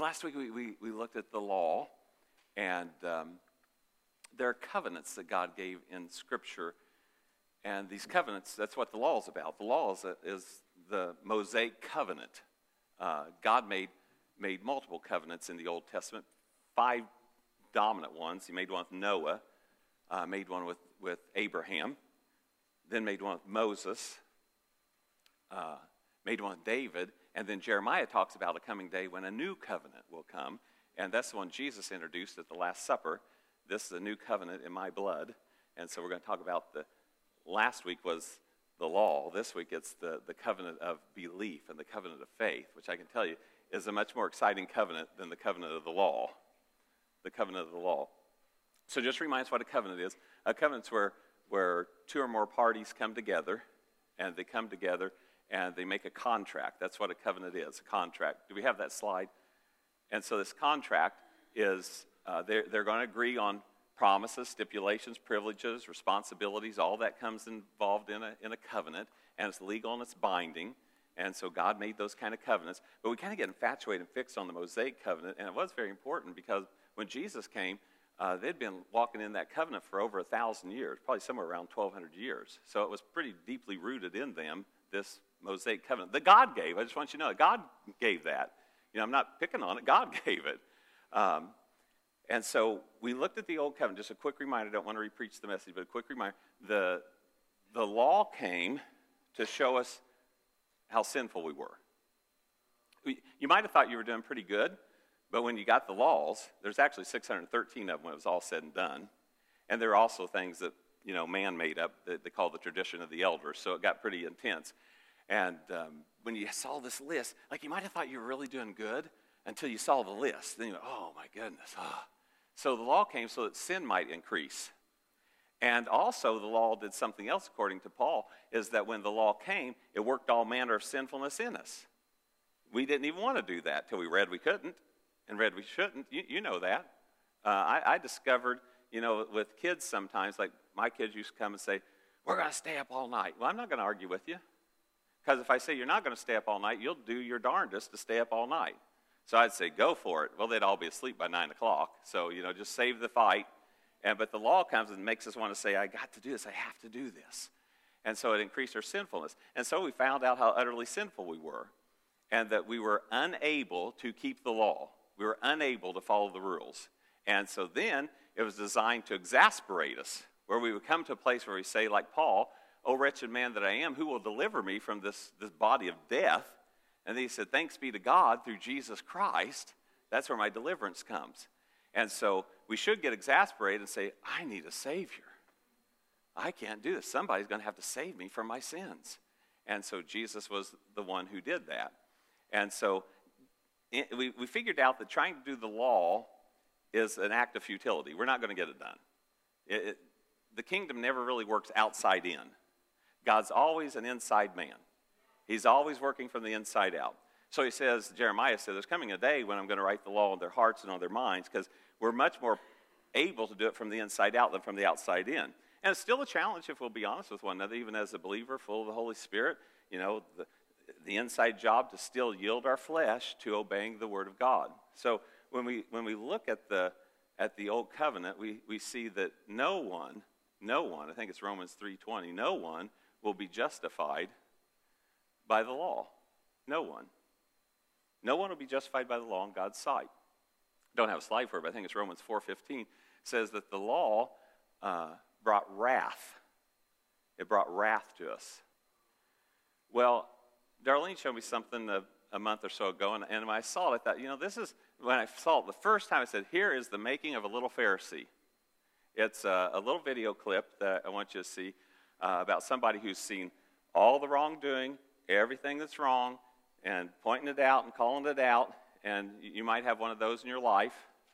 Well, last week we, we, we looked at the law, and um, there are covenants that God gave in Scripture. And these covenants, that's what the law is about. The law is, is the Mosaic covenant. Uh, God made, made multiple covenants in the Old Testament, five dominant ones. He made one with Noah, uh, made one with, with Abraham, then made one with Moses, uh, made one with David, and then Jeremiah talks about a coming day when a new covenant will come. And that's the one Jesus introduced at the Last Supper. This is a new covenant in my blood. And so we're going to talk about the last week was the law. This week it's the, the covenant of belief and the covenant of faith, which I can tell you is a much more exciting covenant than the covenant of the law. The covenant of the law. So just remind us what a covenant is. A covenant's where, where two or more parties come together, and they come together and they make a contract. That's what a covenant is, a contract. Do we have that slide? And so this contract is uh, they're, they're going to agree on promises, stipulations, privileges, responsibilities, all that comes involved in a, in a covenant, and it's legal and it's binding. And so God made those kind of covenants. But we kind of get infatuated and fixed on the Mosaic covenant, and it was very important because when Jesus came, uh, they'd been walking in that covenant for over a thousand years, probably somewhere around 1,200 years. So it was pretty deeply rooted in them, this Mosaic covenant that God gave. I just want you to know God gave that. You know, I'm not picking on it, God gave it. Um, and so we looked at the old covenant. Just a quick reminder, I don't want to repreach the message, but a quick reminder. The, the law came to show us how sinful we were. You might have thought you were doing pretty good, but when you got the laws, there's actually 613 of them when it was all said and done. And there are also things that, you know, man made up that they call the tradition of the elders. So it got pretty intense. And um, when you saw this list, like you might have thought you were really doing good until you saw the list. Then you go, oh my goodness. So the law came so that sin might increase. And also, the law did something else, according to Paul, is that when the law came, it worked all manner of sinfulness in us. We didn't even want to do that till we read we couldn't and read we shouldn't. You, you know that. Uh, I, I discovered, you know, with kids sometimes, like my kids used to come and say, We're going to stay up all night. Well, I'm not going to argue with you. Because if I say you're not going to stay up all night, you'll do your darndest to stay up all night. So I'd say, go for it. Well, they'd all be asleep by 9 o'clock. So, you know, just save the fight. And, but the law comes and makes us want to say, I got to do this. I have to do this. And so it increased our sinfulness. And so we found out how utterly sinful we were and that we were unable to keep the law. We were unable to follow the rules. And so then it was designed to exasperate us, where we would come to a place where we say, like Paul, O wretched man that I am, who will deliver me from this, this body of death? And he said, Thanks be to God through Jesus Christ. That's where my deliverance comes. And so we should get exasperated and say, I need a Savior. I can't do this. Somebody's going to have to save me from my sins. And so Jesus was the one who did that. And so it, we, we figured out that trying to do the law is an act of futility. We're not going to get it done. It, it, the kingdom never really works outside in. God's always an inside man. He's always working from the inside out. So he says, Jeremiah said, There's coming a day when I'm going to write the law on their hearts and on their minds because we're much more able to do it from the inside out than from the outside in. And it's still a challenge if we'll be honest with one another, even as a believer full of the Holy Spirit. You know, the, the inside job to still yield our flesh to obeying the Word of God. So when we, when we look at the, at the Old Covenant, we, we see that no one, no one, I think it's Romans 3.20, no one will be justified by the law. No one. No one will be justified by the law in God's sight. Don't have a slide for it, but I think it's Romans 4.15 says that the law uh, brought wrath. It brought wrath to us. Well, Darlene showed me something a, a month or so ago, and, and when I saw it, I thought, you know, this is, when I saw it the first time, I said, here is the making of a little Pharisee. It's a, a little video clip that I want you to see uh, about somebody who's seen all the wrongdoing, everything that's wrong, and pointing it out and calling it out. And you might have one of those in your life.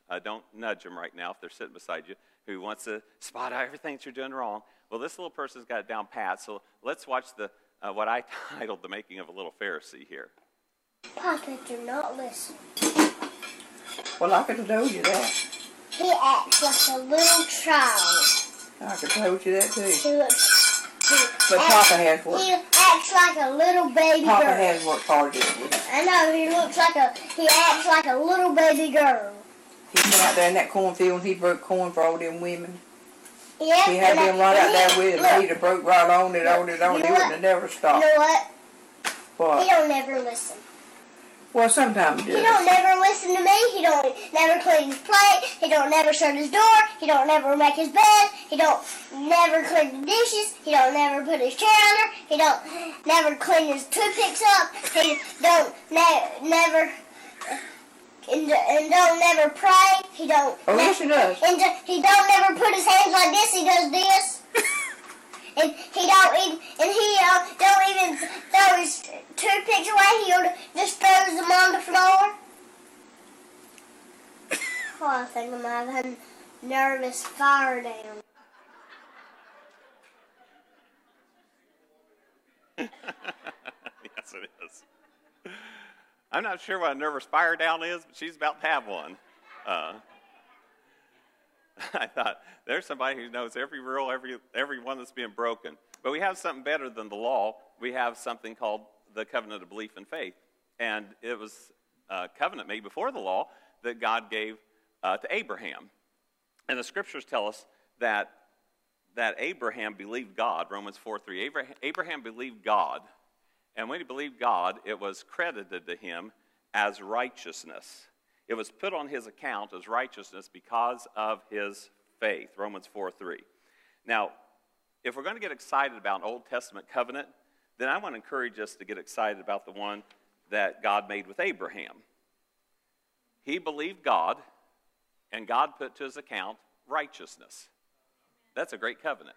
Uh, don't nudge them right now if they're sitting beside you, who wants to spot out everything that you're doing wrong. Well, this little person's got it down pat. So let's watch the uh, what I titled "The Making of a Little Pharisee" here. Papa, do not listen. Well, I could have told you that. He acts like a little child. I could have told you that too. He looks But Papa has worked. He acts like a little baby Papa girl. has worked hard this week. I know he looks like a. He acts like a little baby girl. He went out there in that cornfield and he broke corn for all them women. Yeah. He had them right out there with him. look, He'd have broke right on it, on it, on You it. know He wouldn't have never stopped. You know what? He don't never listen. Well, sometimes he He don't never listen to me. He don't never clean his plate. He don't never shut his door. He don't never make his bed. He don't never clean the dishes. He don't never put his chair under. He don't never clean his toothpicks up. He don't ne- never and, and don't never pray. He don't. Oh, ne- yes, he does. And he don't never put his hands like this. He does this. And he don't even, and he uh, don't even throw his toothpicks away. He just throws them on the floor. Oh, I think I'm having nervous fire down. yes, it is. I'm not sure what a nervous fire down is, but she's about to have one. Uh, I thought there's somebody who knows every rule, every every one that's being broken. But we have something better than the law. We have something called the covenant of belief and faith, and it was a covenant made before the law that God gave uh, to Abraham. And the scriptures tell us that that Abraham believed God. Romans 4 3. Abraham, Abraham believed God, and when he believed God, it was credited to him as righteousness. It was put on his account as righteousness because of his faith. Romans 4 3. Now, if we're going to get excited about an Old Testament covenant, then I want to encourage us to get excited about the one that God made with Abraham. He believed God, and God put to his account righteousness. That's a great covenant.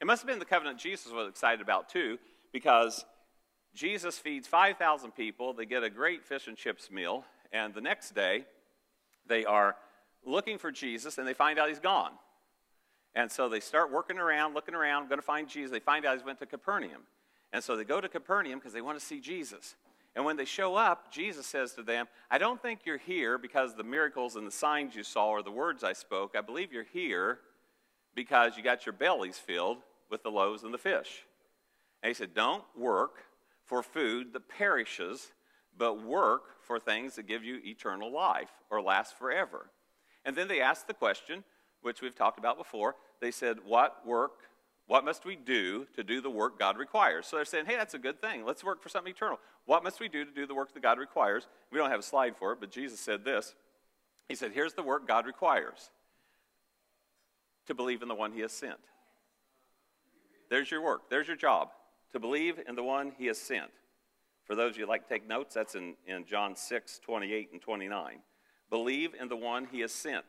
It must have been the covenant Jesus was excited about too, because Jesus feeds 5,000 people. They get a great fish and chips meal, and the next day they are looking for Jesus and they find out he's gone. And so they start working around, looking around, going to find Jesus. They find out he's went to Capernaum. And so they go to Capernaum because they want to see Jesus. And when they show up, Jesus says to them, I don't think you're here because the miracles and the signs you saw or the words I spoke. I believe you're here because you got your bellies filled with the loaves and the fish. And he said, Don't work for food that perishes, but work for things that give you eternal life or last forever. And then they asked the question, which we've talked about before. They said, What work, what must we do to do the work God requires? So they're saying, Hey, that's a good thing. Let's work for something eternal. What must we do to do the work that God requires? We don't have a slide for it, but Jesus said this. He said, Here's the work God requires to believe in the one he has sent. There's your work, there's your job, to believe in the one he has sent. For those of you who like to take notes, that's in, in John 6, 28 and 29. Believe in the one he has sent.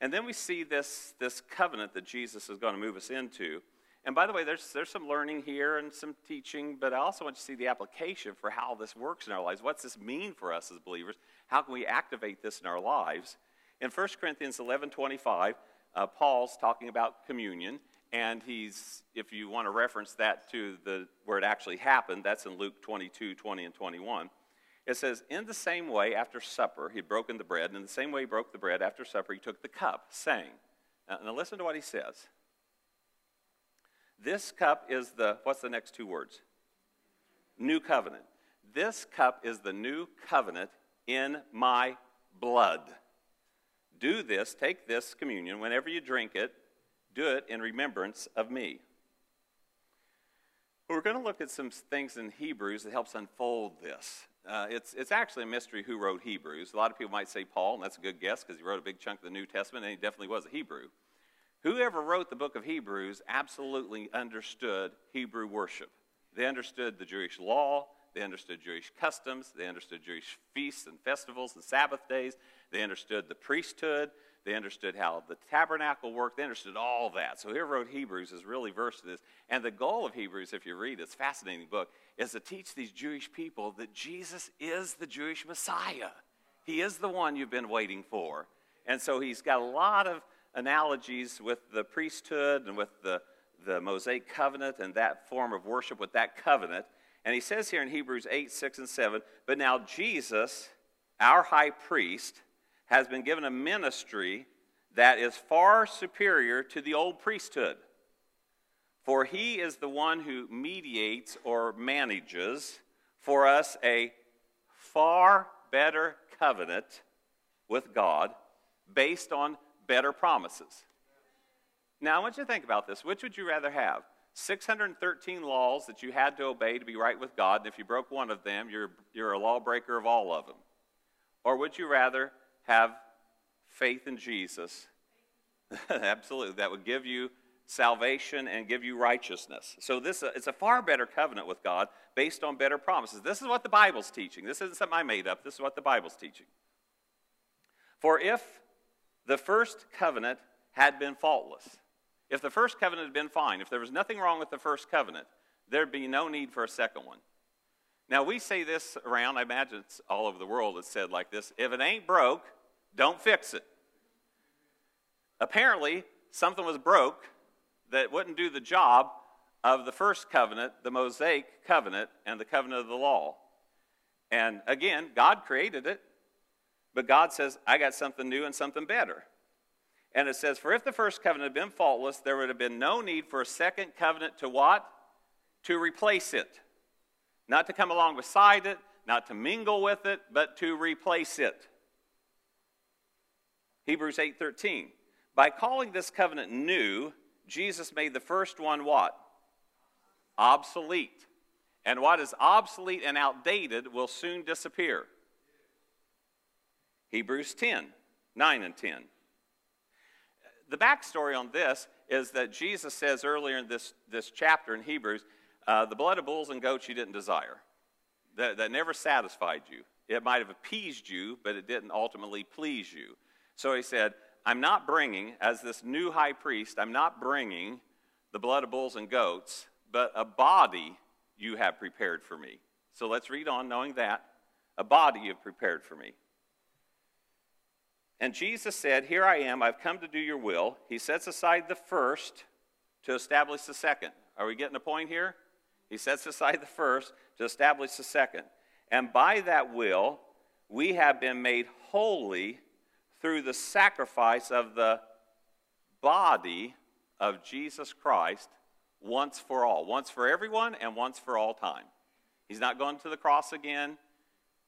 And then we see this, this covenant that Jesus is going to move us into. And by the way, there's, there's some learning here and some teaching, but I also want you to see the application for how this works in our lives. What's this mean for us as believers? How can we activate this in our lives? In 1 Corinthians 11 25, uh, Paul's talking about communion, and he's, if you want to reference that to the, where it actually happened, that's in Luke 22 20 and 21. It says, In the same way, after supper, he had broken the bread, and in the same way he broke the bread after supper, he took the cup, saying, Now, now listen to what he says. This cup is the, what's the next two words? New covenant. This cup is the new covenant in my blood. Do this, take this communion, whenever you drink it, do it in remembrance of me. We're going to look at some things in Hebrews that helps unfold this. Uh, it's, it's actually a mystery who wrote Hebrews. A lot of people might say Paul, and that's a good guess because he wrote a big chunk of the New Testament, and he definitely was a Hebrew. Whoever wrote the book of Hebrews absolutely understood Hebrew worship. They understood the Jewish law, they understood Jewish customs, they understood Jewish feasts and festivals and Sabbath days, they understood the priesthood, they understood how the tabernacle worked, they understood all that. So whoever wrote Hebrews is really versed in this. And the goal of Hebrews, if you read it, it's fascinating book, is to teach these Jewish people that Jesus is the Jewish Messiah. He is the one you've been waiting for. And so he's got a lot of analogies with the priesthood and with the, the Mosaic covenant and that form of worship with that covenant. And he says here in Hebrews 8, 6, and 7, but now Jesus, our high priest, has been given a ministry that is far superior to the old priesthood. For he is the one who mediates or manages for us a far better covenant with God based on better promises. Now, I want you to think about this. Which would you rather have? 613 laws that you had to obey to be right with God, and if you broke one of them, you're, you're a lawbreaker of all of them. Or would you rather have faith in Jesus? Absolutely. That would give you salvation and give you righteousness. So this uh, it's a far better covenant with God based on better promises. This is what the Bible's teaching. This isn't something I made up. This is what the Bible's teaching. For if the first covenant had been faultless, if the first covenant had been fine, if there was nothing wrong with the first covenant, there'd be no need for a second one. Now, we say this around, I imagine it's all over the world, it's said like this if it ain't broke, don't fix it. Apparently, something was broke that wouldn't do the job of the first covenant, the Mosaic covenant, and the covenant of the law. And again, God created it, but God says, I got something new and something better. And it says, For if the first covenant had been faultless, there would have been no need for a second covenant to what? To replace it. Not to come along beside it, not to mingle with it, but to replace it. Hebrews 8:13. By calling this covenant new, Jesus made the first one what? Obsolete. And what is obsolete and outdated will soon disappear. Hebrews 10, 9 and 10. The backstory on this is that Jesus says earlier in this, this chapter in Hebrews, uh, the blood of bulls and goats you didn't desire. That, that never satisfied you. It might have appeased you, but it didn't ultimately please you. So he said, I'm not bringing, as this new high priest, I'm not bringing the blood of bulls and goats, but a body you have prepared for me. So let's read on knowing that. A body you've prepared for me. And Jesus said, Here I am, I've come to do your will. He sets aside the first to establish the second. Are we getting a point here? He sets aside the first to establish the second. And by that will, we have been made holy through the sacrifice of the body of Jesus Christ once for all. Once for everyone and once for all time. He's not going to the cross again.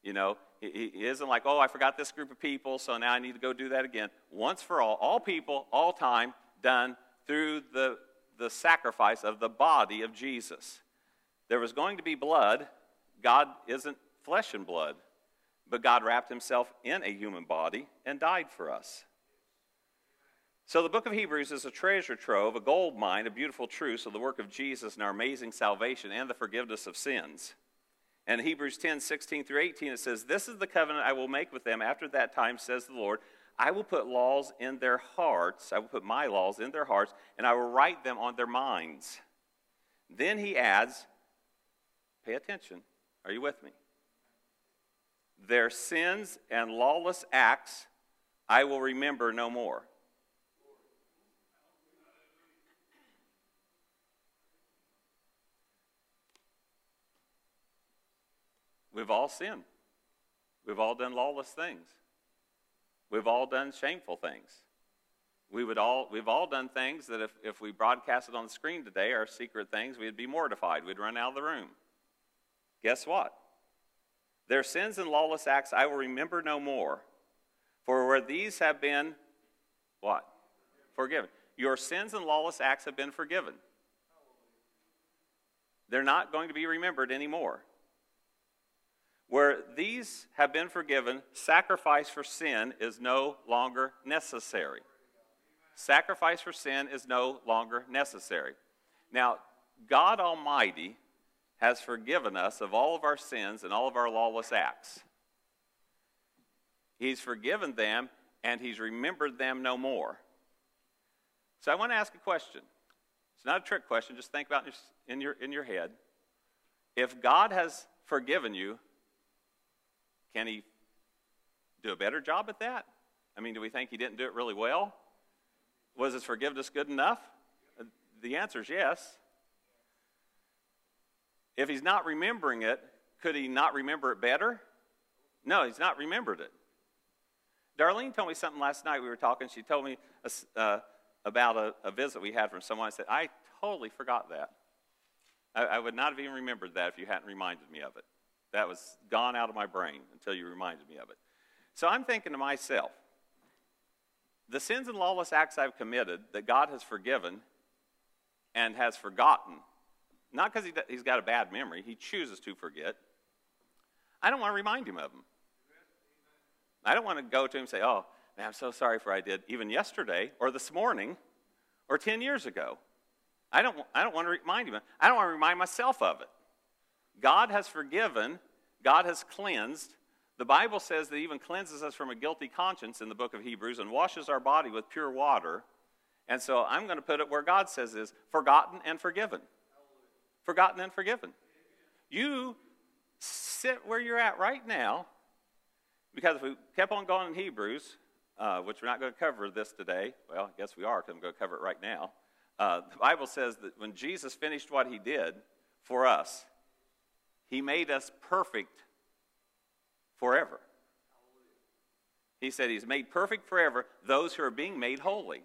You know, he, isn't like, oh, I forgot this group of people, so now I need to go do that again. Once for all, all people, all time, done through the, the sacrifice of the body of Jesus. There was going to be blood. God isn't flesh and blood. But God wrapped himself in a human body and died for us. So the book of Hebrews is a treasure trove, a gold mine, a beautiful truth of the work of Jesus and our amazing salvation and the forgiveness of sins. And Hebrews 10, 16 through 18, it says, This is the covenant I will make with them after that time, says the Lord. I will put laws in their hearts. I will put my laws in their hearts, and I will write them on their minds. Then he adds, Pay attention. Are you with me? Their sins and lawless acts I will remember no more. We've all sinned. We've all done lawless things. We've all done shameful things. We would all, we've all done things that if, if we broadcasted on the screen today, our secret things, we'd be mortified. We'd run out of the room. Guess what? Their sins and lawless acts I will remember no more. For where these have been, what? Forgiven. Your sins and lawless acts have been forgiven. They're not going to be remembered anymore. Where these have been forgiven, sacrifice for sin is no longer necessary. Sacrifice for sin is no longer necessary. Now, God Almighty has forgiven us of all of our sins and all of our lawless acts. He's forgiven them and he's remembered them no more. So I want to ask a question. It's not a trick question, just think about it in your, in your head. If God has forgiven you, can he do a better job at that? I mean, do we think he didn't do it really well? Was his forgiveness good enough? The answer is yes. If he's not remembering it, could he not remember it better? No, he's not remembered it. Darlene told me something last night. We were talking. She told me uh, about a, a, visit we had from someone. I said, I totally forgot that. I, I would not have even remembered that if you hadn't reminded me of it. That was gone out of my brain until you reminded me of it. So I'm thinking to myself, the sins and lawless acts I've committed that God has forgiven and has forgotten, not because he, he's got a bad memory, he chooses to forget. I don't want to remind him of them. I don't want to go to him and say, oh, man, I'm so sorry for what I did, even yesterday or this morning or 10 years ago. I don't, I don't want to remind him. I don't want to remind myself of it. God has forgiven, God has cleansed. The Bible says that even cleanses us from a guilty conscience in the book of Hebrews and washes our body with pure water. And so I'm going to put it where God says is forgotten and forgiven. Forgotten and forgiven. You sit where you're at right now, because if we kept on going in Hebrews, uh, which we're not going to cover this today, well, I guess we are because I'm going to cover it right now. Uh, the Bible says that when Jesus finished what he did for us, he made us perfect forever. He said he's made perfect forever those who are being made holy.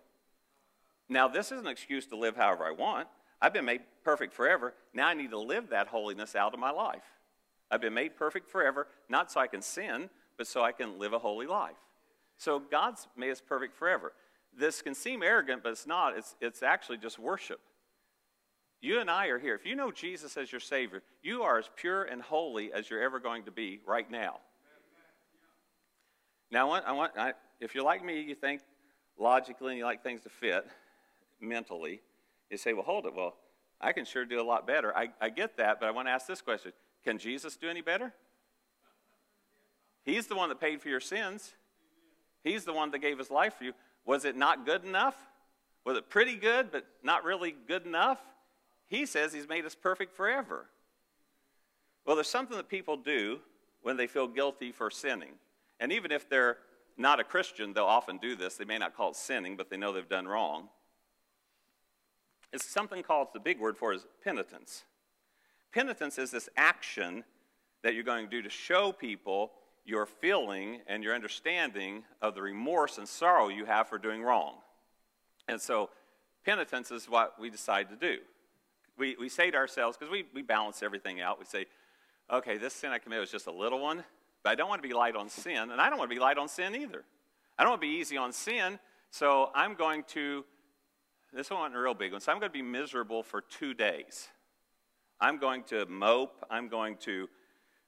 Now, this is an excuse to live however I want. I've been made perfect forever. Now I need to live that holiness out of my life. I've been made perfect forever, not so I can sin, but so I can live a holy life. So God's made us perfect forever. This can seem arrogant, but it's not. It's, it's actually just worship. You and I are here. If you know Jesus as your Savior, you are as pure and holy as you're ever going to be right now. Now, I want, I want I, if you're like me, you think logically and you like things to fit mentally, you say, well, hold it. Well, I can sure do a lot better. I, I get that, but I want to ask this question Can Jesus do any better? He's the one that paid for your sins, He's the one that gave His life for you. Was it not good enough? Was it pretty good, but not really good enough? He says He's made us perfect forever. Well, there's something that people do when they feel guilty for sinning. And even if they're not a Christian, they'll often do this. They may not call it sinning, but they know they've done wrong. It's something called, the big word for is penitence. Penitence is this action that you're going to do to show people your feeling and your understanding of the remorse and sorrow you have for doing wrong. And so, penitence is what we decide to do. We, we say to ourselves, because we, we balance everything out, we say, okay, this sin I committed was just a little one, but I don't want to be light on sin, and I don't want to be light on sin either. I don't want to be easy on sin, so I'm going to, this one a real big one, so I'm going to be miserable for two days. I'm going to mope, I'm going to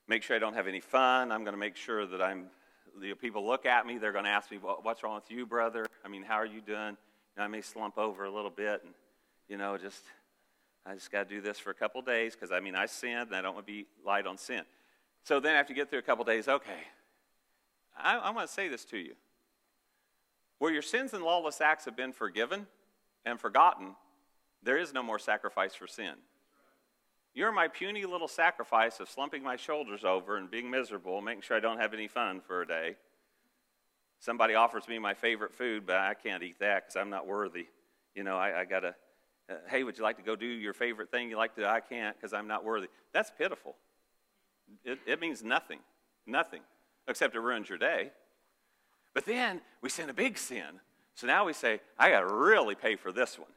make sure I don't have any fun. I'm going to make sure that I'm, The people look at me, they're going to ask me, what's wrong with you, brother? I mean, how are you doing? I may slump over a little bit and, you know, just, I just got to do this for a couple days because, I mean, I sinned and I don't want to be light on sin. So then after you get through a couple days, okay, I, I want to say this to you. Where your sins and lawless acts have been forgiven and forgotten, there is no more sacrifice for sin. You're my puny little sacrifice of slumping my shoulders over and being miserable, making sure I don't have any fun for a day. Somebody offers me my favorite food, but I can't eat that because I'm not worthy. You know, I, I got to, uh, hey, would you like to go do your favorite thing you like to? do? I can't because I'm not worthy. That's pitiful. It, it means nothing, nothing, except it ruins your day. But then we sin a big sin. So now we say, I got to really pay for this one.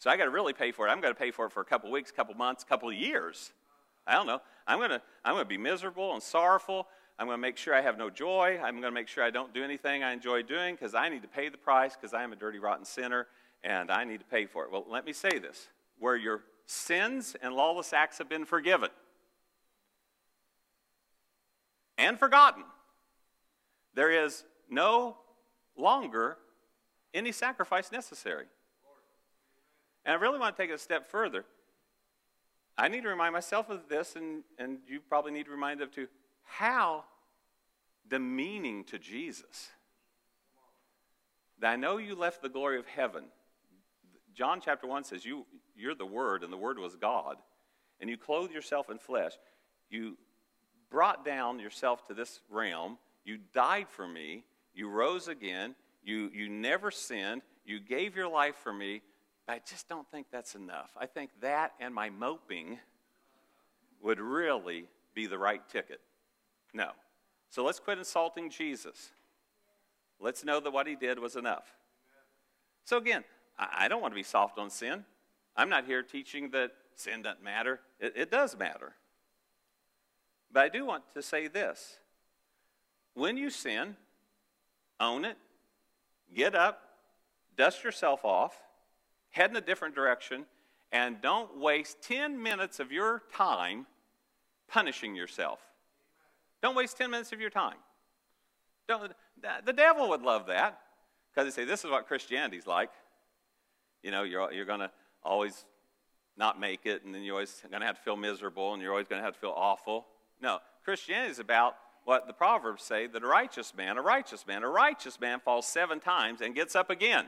So I got to really pay for it. I'm going to pay for it for a couple weeks, couple months, couple years. I don't know. I'm going to I'm going to be miserable and sorrowful. I'm going to make sure I have no joy. I'm going to make sure I don't do anything I enjoy doing because I need to pay the price because I am a dirty, rotten sinner and I need to pay for it. Well, let me say this where your sins and lawless acts have been forgiven and forgotten, there is no longer any sacrifice necessary. And I really want to take it a step further. I need to remind myself of this, and, and you probably need to remind of too. How demeaning to Jesus. That I know you left the glory of heaven. John chapter 1 says, you, You're the Word, and the Word was God. And you clothed yourself in flesh. You brought down yourself to this realm. You died for me. You rose again. You, you never sinned. You gave your life for me. But I just don't think that's enough. I think that and my moping would really be the right ticket. No. So let's quit insulting Jesus. Let's know that what he did was enough. So again, I don't want to be soft on sin. I'm not here teaching that sin doesn't matter. It, it does matter. But I do want to say this when you sin, own it, get up, dust yourself off, head in a different direction, and don't waste 10 minutes of your time punishing yourself. Don't waste 10 minutes of your time. Don't, the devil would love that because they say, This is what Christianity's like. You know, you're, you're going to always not make it, and then you're always going to have to feel miserable, and you're always going to have to feel awful. No, Christianity is about what the Proverbs say that a righteous man, a righteous man, a righteous man falls seven times and gets up again.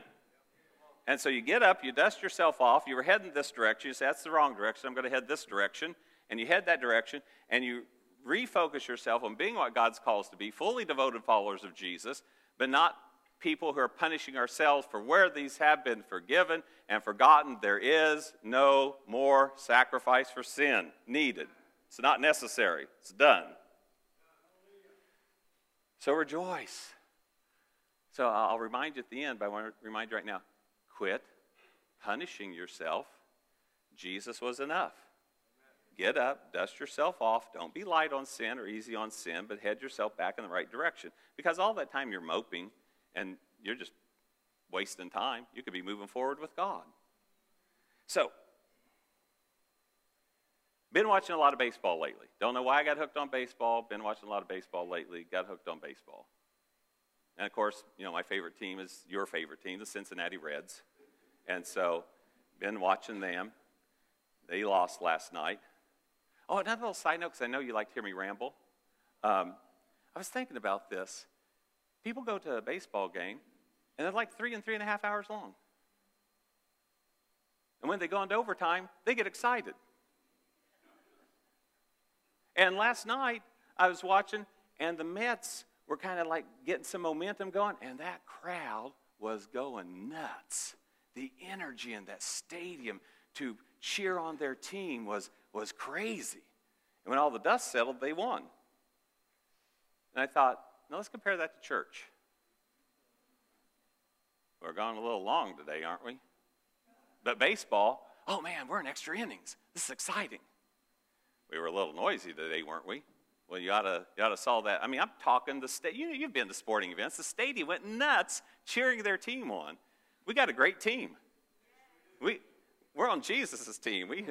And so you get up, you dust yourself off, you were heading this direction, you say, That's the wrong direction, I'm going to head this direction. And you head that direction, and you refocus yourself on being what God's calls to be, fully devoted followers of Jesus, but not people who are punishing ourselves for where these have been forgiven and forgotten. There is no more sacrifice for sin needed. It's not necessary, it's done. So rejoice. So I'll remind you at the end, but I want to remind you right now quit punishing yourself. Jesus was enough. Get up, dust yourself off. Don't be light on sin or easy on sin, but head yourself back in the right direction. Because all that time you're moping and you're just wasting time. You could be moving forward with God. So, been watching a lot of baseball lately. Don't know why I got hooked on baseball. Been watching a lot of baseball lately. Got hooked on baseball. And of course, you know, my favorite team is your favorite team, the Cincinnati Reds. And so, been watching them. They lost last night. Oh, another little side note, because I know you like to hear me ramble. Um, I was thinking about this. People go to a baseball game, and they're like three and three and a half hours long. And when they go into overtime, they get excited. And last night, I was watching, and the Mets were kind of like getting some momentum going, and that crowd was going nuts. The energy in that stadium to cheer on their team was, was crazy. And when all the dust settled, they won. And I thought, now let's compare that to church. We're going a little long today, aren't we? But baseball, oh man, we're in extra innings. This is exciting. We were a little noisy today, weren't we? Well, you ought to, you ought to saw that. I mean, I'm talking the state. You, know, you've been to sporting events. The stadium went nuts cheering their team on. We got a great team. We, we're on Jesus' team. We,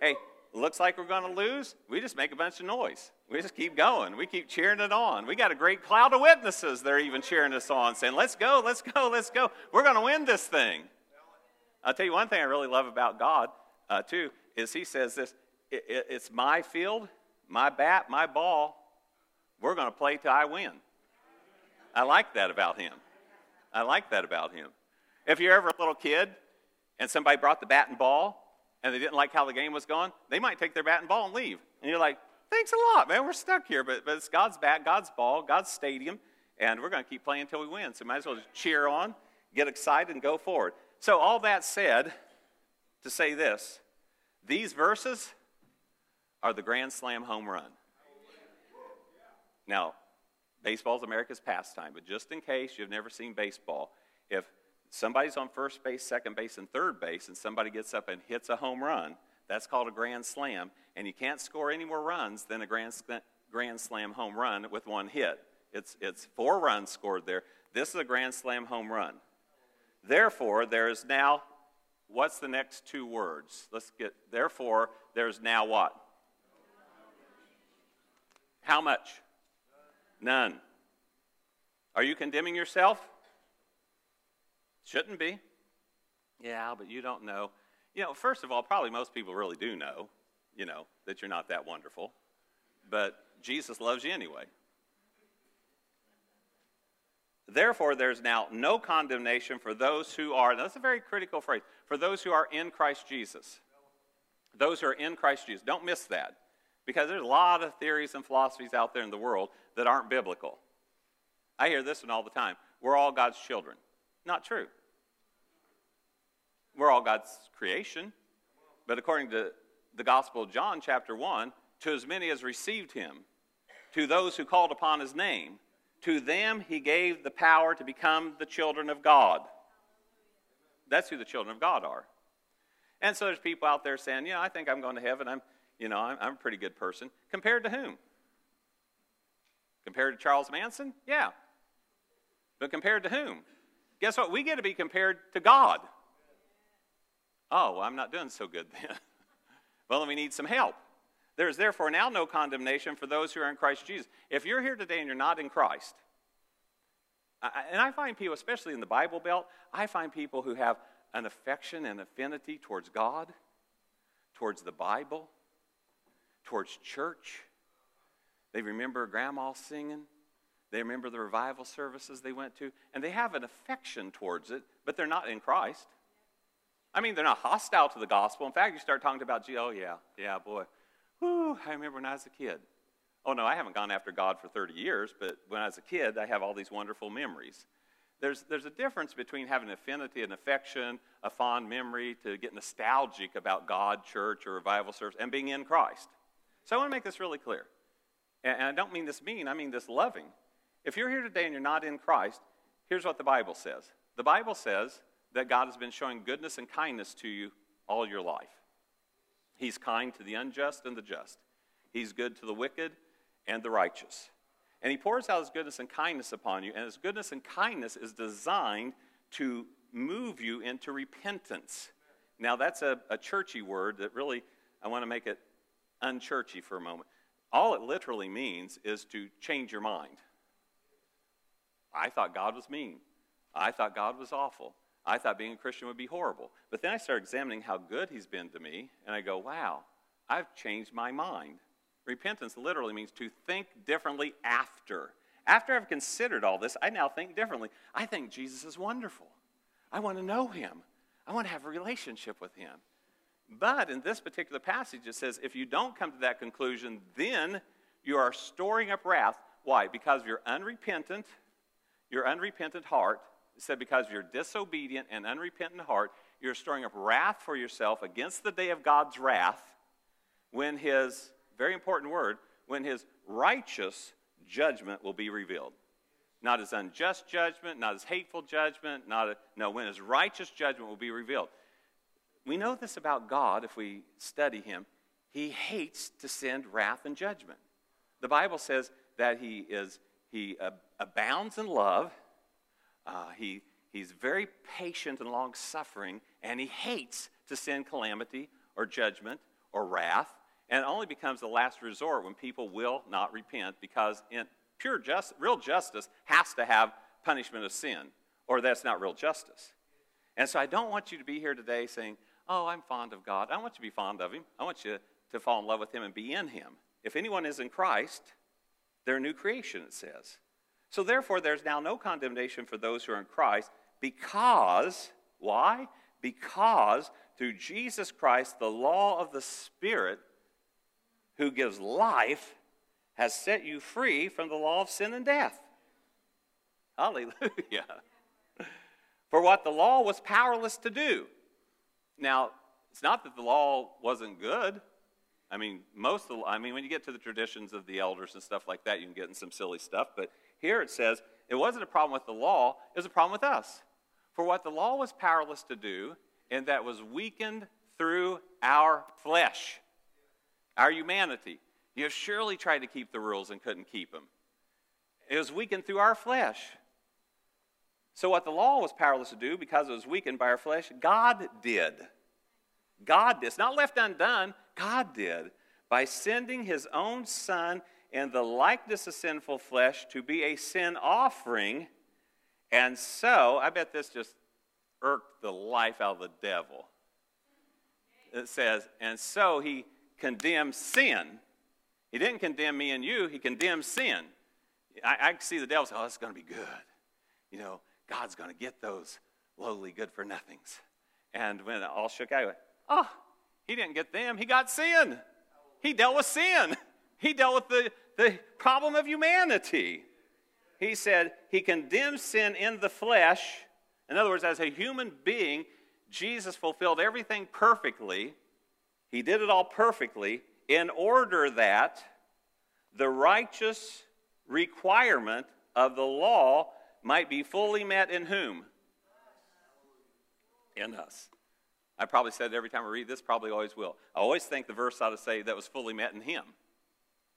hey, looks like we're going to lose. We just make a bunch of noise. We just keep going. We keep cheering it on. We got a great cloud of witnesses. They're even cheering us on, saying, let's go, let's go, let's go. We're going to win this thing. I'll tell you one thing I really love about God, uh, too, is He says this it, it, it's my field, my bat, my ball. We're going to play till I win. I like that about Him. I like that about Him. If you're ever a little kid and somebody brought the bat and ball and they didn't like how the game was going, they might take their bat and ball and leave. And you're like, thanks a lot, man. We're stuck here. But, but it's God's bat, God's ball, God's stadium, and we're going to keep playing until we win. So might as well just cheer on, get excited, and go forward. So, all that said, to say this these verses are the Grand Slam home run. Now, baseball is America's pastime, but just in case you've never seen baseball, if somebody's on first base, second base, and third base, and somebody gets up and hits a home run, that's called a grand slam, and you can't score any more runs than a grand, grand slam home run with one hit. It's, it's four runs scored there. This is a grand slam home run. Therefore, there is now, what's the next two words? Let's get, therefore, there's now what? How much? None. Are you condemning yourself? Shouldn't be. Yeah, but you don't know. You know, first of all, probably most people really do know, you know, that you're not that wonderful. But Jesus loves you anyway. Therefore, there's now no condemnation for those who are, that's a very critical phrase, for those who are in Christ Jesus. Those who are in Christ Jesus. Don't miss that. Because there's a lot of theories and philosophies out there in the world that aren't biblical. I hear this one all the time. We're all God's children. Not true. We're all God's creation. But according to the Gospel of John, chapter 1, to as many as received him, to those who called upon his name, to them he gave the power to become the children of God. That's who the children of God are. And so there's people out there saying, you know, I think I'm going to heaven. I'm, you know, I'm, I'm a pretty good person. Compared to whom? Compared to Charles Manson? Yeah. But compared to whom? Guess what? We get to be compared to God. Oh, well, I'm not doing so good then. well, then we need some help. There is therefore now no condemnation for those who are in Christ Jesus. If you're here today and you're not in Christ, and I find people, especially in the Bible Belt, I find people who have an affection and affinity towards God, towards the Bible, towards church. They remember grandma singing. They remember the revival services they went to, and they have an affection towards it, but they're not in Christ. I mean, they're not hostile to the gospel. In fact, you start talking about, oh, yeah, yeah, boy. Whew, I remember when I was a kid. Oh, no, I haven't gone after God for 30 years, but when I was a kid, I have all these wonderful memories. There's, there's a difference between having affinity and affection, a fond memory to get nostalgic about God, church, or revival service, and being in Christ. So I want to make this really clear. And, I don't mean this mean, I mean this loving. If you're here today and you're not in Christ, here's what the Bible says the Bible says that God has been showing goodness and kindness to you all your life. He's kind to the unjust and the just, He's good to the wicked and the righteous. And He pours out His goodness and kindness upon you, and His goodness and kindness is designed to move you into repentance. Now, that's a, a churchy word that really, I want to make it unchurchy for a moment. All it literally means is to change your mind. I thought God was mean. I thought God was awful. I thought being a Christian would be horrible. But then I started examining how good He's been to me, and I go, wow, I've changed my mind. Repentance literally means to think differently after. After I've considered all this, I now think differently. I think Jesus is wonderful. I want to know Him, I want to have a relationship with Him. But in this particular passage, it says if you don't come to that conclusion, then you are storing up wrath. Why? Because you're unrepentant your unrepentant heart, it said, because of your disobedient and unrepentant heart, you're storing up wrath for yourself against the day of God's wrath when his, very important word, when his righteous judgment will be revealed. Not his unjust judgment, not his hateful judgment, not a, no, when his righteous judgment will be revealed. We know this about God if we study him. He hates to send wrath and judgment. The Bible says that he is he abounds in love. Uh, he, he's very patient and long suffering, and he hates to send calamity or judgment or wrath, and it only becomes the last resort when people will not repent because in pure just, real justice has to have punishment of sin, or that's not real justice. And so I don't want you to be here today saying, Oh, I'm fond of God. I want you to be fond of Him. I want you to fall in love with Him and be in Him. If anyone is in Christ, they're a new creation, it says. So therefore, there's now no condemnation for those who are in Christ because, why? Because through Jesus Christ, the law of the Spirit who gives life has set you free from the law of sin and death. Hallelujah. For what the law was powerless to do. Now, it's not that the law wasn't good. I mean, most of the, I mean, when you get to the traditions of the elders and stuff like that, you can get in some silly stuff. But here it says it wasn't a problem with the law, it was a problem with us. For what the law was powerless to do, and that was weakened through our flesh, our humanity. You have surely tried to keep the rules and couldn't keep them. It was weakened through our flesh. So, what the law was powerless to do because it was weakened by our flesh, God did. God did. It's not left undone. God did by sending his own Son in the likeness of sinful flesh to be a sin offering. And so, I bet this just irked the life out of the devil. It says, and so he condemned sin. He didn't condemn me and you, he condemned sin. I, I see the devil say, oh, it's going to be good. You know, God's going to get those lowly good for nothings. And when it all shook out, I went, oh, he didn't get them, he got sin. He dealt with sin. He dealt with the, the problem of humanity. He said he condemned sin in the flesh. In other words, as a human being, Jesus fulfilled everything perfectly. He did it all perfectly in order that the righteous requirement of the law might be fully met in whom? In us. I probably said it every time I read this, probably always will. I always think the verse ought to say that was fully met in him.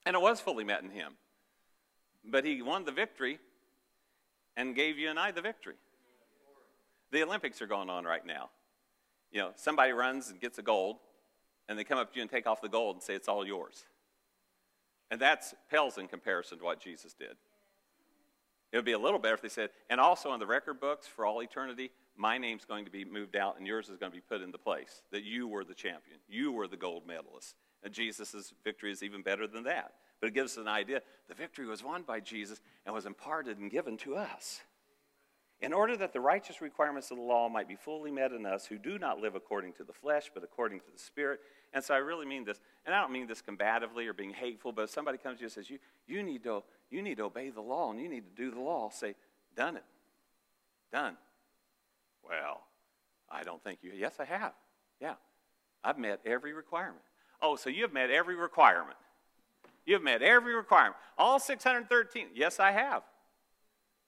And it was fully met in him. But he won the victory and gave you and I the victory. The Olympics are going on right now. You know, somebody runs and gets a gold, and they come up to you and take off the gold and say, It's all yours. And that pales in comparison to what Jesus did. It would be a little better if they said, and also in the record books for all eternity, my name's going to be moved out and yours is going to be put into place. That you were the champion, you were the gold medalist. And Jesus' victory is even better than that. But it gives us an idea the victory was won by Jesus and was imparted and given to us. In order that the righteous requirements of the law might be fully met in us who do not live according to the flesh, but according to the Spirit. And so I really mean this, and I don't mean this combatively or being hateful, but if somebody comes to you and says, you, you, need to, you need to obey the law and you need to do the law, say, Done it. Done. Well, I don't think you. Yes, I have. Yeah. I've met every requirement. Oh, so you have met every requirement. You have met every requirement. All 613. Yes, I have.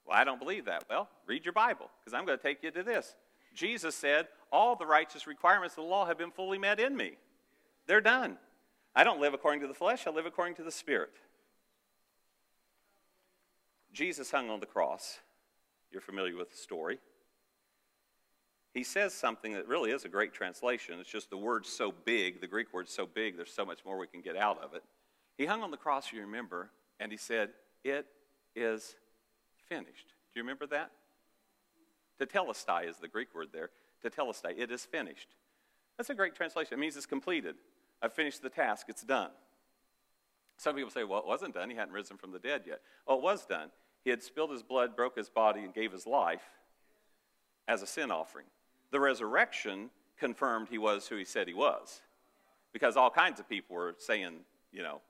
Well, I don't believe that. Well, read your Bible, because I'm going to take you to this. Jesus said, All the righteous requirements of the law have been fully met in me. They're done. I don't live according to the flesh, I live according to the Spirit. Jesus hung on the cross. You're familiar with the story. He says something that really is a great translation. It's just the word's so big, the Greek word's so big, there's so much more we can get out of it. He hung on the cross, you remember, and he said, It is finished. Do you remember that? Tetelestai is the Greek word there. Tetelestai, it is finished. That's a great translation. It means it's completed. I've finished the task, it's done. Some people say, well, it wasn't done. He hadn't risen from the dead yet. Oh, it was done. He had spilled his blood, broke his body, and gave his life as a sin offering. The resurrection confirmed he was who he said he was. Because all kinds of people were saying, you know,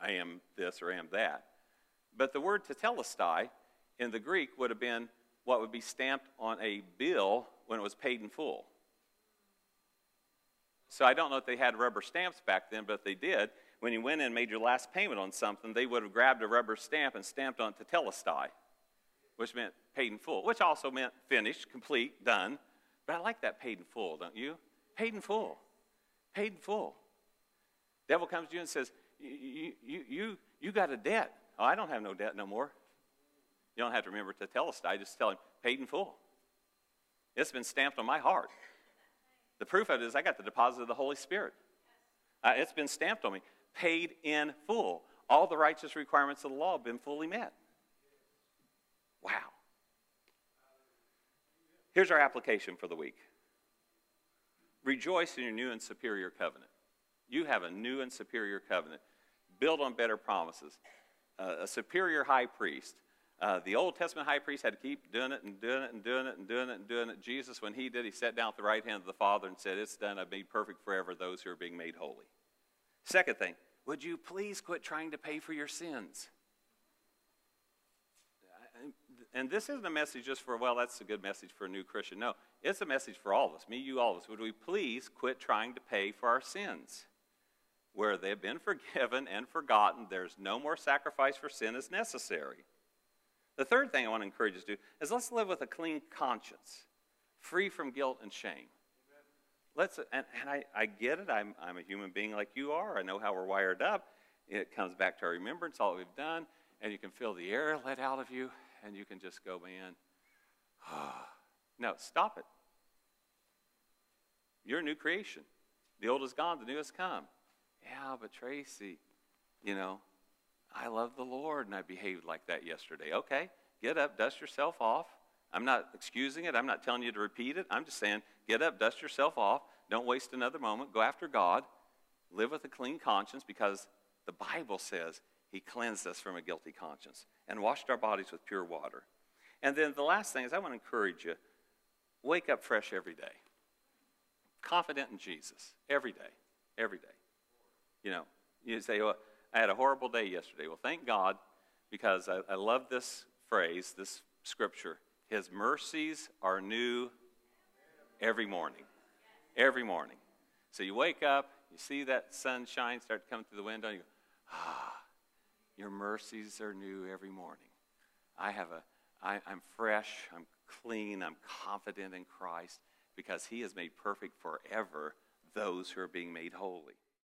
I am this or I am that. But the word tetelestai in the Greek would have been what would be stamped on a bill when it was paid in full. So I don't know if they had rubber stamps back then, but if they did, when you went in and made your last payment on something, they would have grabbed a rubber stamp and stamped on tetelestai, which meant paid in full, which also meant finished, complete, done. But I like that paid in full, don't you? Paid in full. Paid in full. Devil comes to you and says, you, you, you, you got a debt. Oh, I don't have no debt no more. You don't have to remember tetelestai. Just tell him, paid in full. It's been stamped on my heart. The proof of it is I got the deposit of the Holy Spirit. Uh, it's been stamped on me. Paid in full. All the righteous requirements of the law have been fully met. Wow. Here's our application for the week Rejoice in your new and superior covenant. You have a new and superior covenant, built on better promises. Uh, a superior high priest uh, the Old Testament high priest had to keep doing it and doing it and doing it and doing it and doing it. Jesus, when he did, he sat down at the right hand of the Father and said, It's done. I've made perfect forever those who are being made holy. Second thing, would you please quit trying to pay for your sins? And this isn't a message just for, well, that's a good message for a new Christian. No, it's a message for all of us, me, you, all of us. Would we please quit trying to pay for our sins? Where they've been forgiven and forgotten, there's no more sacrifice for sin is necessary. The third thing I want to encourage us to do is let's live with a clean conscience, free from guilt and shame. Let's, and, and I, I get it. I'm, I'm a human being like you are. I know how we're wired up. It comes back to our remembrance, all we've done, and you can feel the air let out of you, and you can just go, man, no, stop it. You're a new creation. The old is gone, the new has come. Yeah, but Tracy, you know, I love the Lord and I behaved like that yesterday. Okay, get up, dust yourself off. I'm not excusing it. I'm not telling you to repeat it. I'm just saying, get up, dust yourself off. Don't waste another moment. Go after God. Live with a clean conscience because the Bible says He cleansed us from a guilty conscience and washed our bodies with pure water. And then the last thing is, I want to encourage you wake up fresh every day, confident in Jesus every day, every day. You know, you say, well, I had a horrible day yesterday. Well, thank God because I, I love this phrase, this scripture. His mercies are new every morning. Every morning. So you wake up, you see that sunshine start to come through the window, and you go, ah, your mercies are new every morning. I have a, I, I'm fresh, I'm clean, I'm confident in Christ, because he has made perfect forever those who are being made holy.